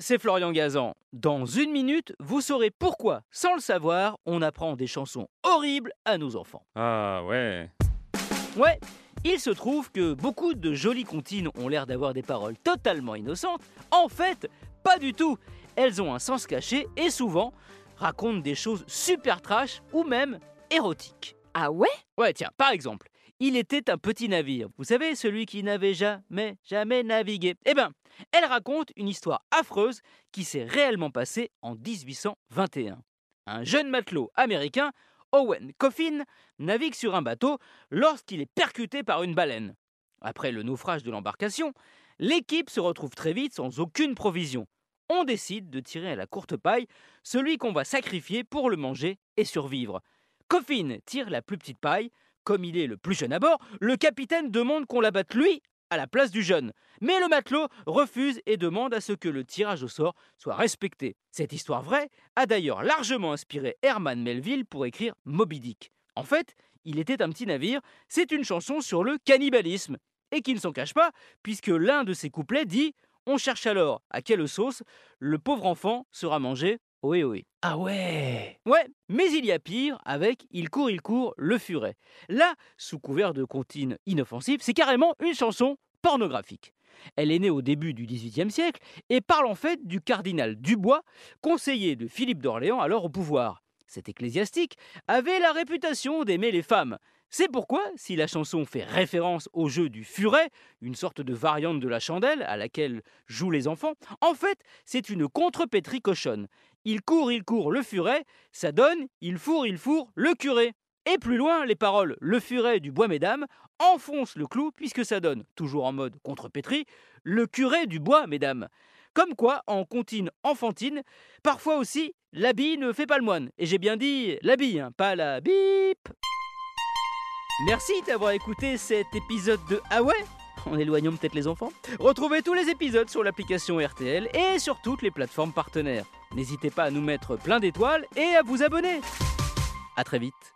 c'est Florian Gazan. Dans une minute, vous saurez pourquoi, sans le savoir, on apprend des chansons horribles à nos enfants. Ah ouais. Ouais, il se trouve que beaucoup de jolies comptines ont l'air d'avoir des paroles totalement innocentes. En fait, pas du tout. Elles ont un sens caché et souvent racontent des choses super trash ou même érotiques. Ah ouais? Ouais, tiens, par exemple, il était un petit navire. Vous savez, celui qui n'avait jamais, jamais navigué. Eh ben, elle raconte une histoire affreuse qui s'est réellement passée en 1821. Un jeune matelot américain, Owen Coffin, navigue sur un bateau lorsqu'il est percuté par une baleine. Après le naufrage de l'embarcation, l'équipe se retrouve très vite sans aucune provision. On décide de tirer à la courte paille celui qu'on va sacrifier pour le manger et survivre. Coffin tire la plus petite paille, comme il est le plus jeune à bord, le capitaine demande qu'on l'abatte lui à la place du jeune. Mais le matelot refuse et demande à ce que le tirage au sort soit respecté. Cette histoire vraie a d'ailleurs largement inspiré Herman Melville pour écrire Moby Dick. En fait, il était un petit navire, c'est une chanson sur le cannibalisme, et qui ne s'en cache pas, puisque l'un de ses couplets dit On cherche alors à quelle sauce le pauvre enfant sera mangé oui, oui. Ah ouais Ouais, mais il y a pire avec Il court, il court, le furet. Là, sous couvert de comptines inoffensives, c'est carrément une chanson pornographique. Elle est née au début du XVIIIe siècle et parle en fait du cardinal Dubois, conseiller de Philippe d'Orléans alors au pouvoir. Cet ecclésiastique avait la réputation d'aimer les femmes. C'est pourquoi, si la chanson fait référence au jeu du furet, une sorte de variante de la chandelle à laquelle jouent les enfants, en fait, c'est une contrepétrie cochonne. Il court, il court, le furet, ça donne il fourre, il fourre, le curé. Et plus loin, les paroles le furet du bois mesdames enfoncent le clou puisque ça donne, toujours en mode contrepétrie, le curé du bois mesdames. Comme quoi, en comptine enfantine, parfois aussi, l'habit ne fait pas le moine. Et j'ai bien dit l'habit, hein, pas la bip. Merci d'avoir écouté cet épisode de Ah ouais? En éloignant peut-être les enfants. Retrouvez tous les épisodes sur l'application RTL et sur toutes les plateformes partenaires. N'hésitez pas à nous mettre plein d'étoiles et à vous abonner. A très vite.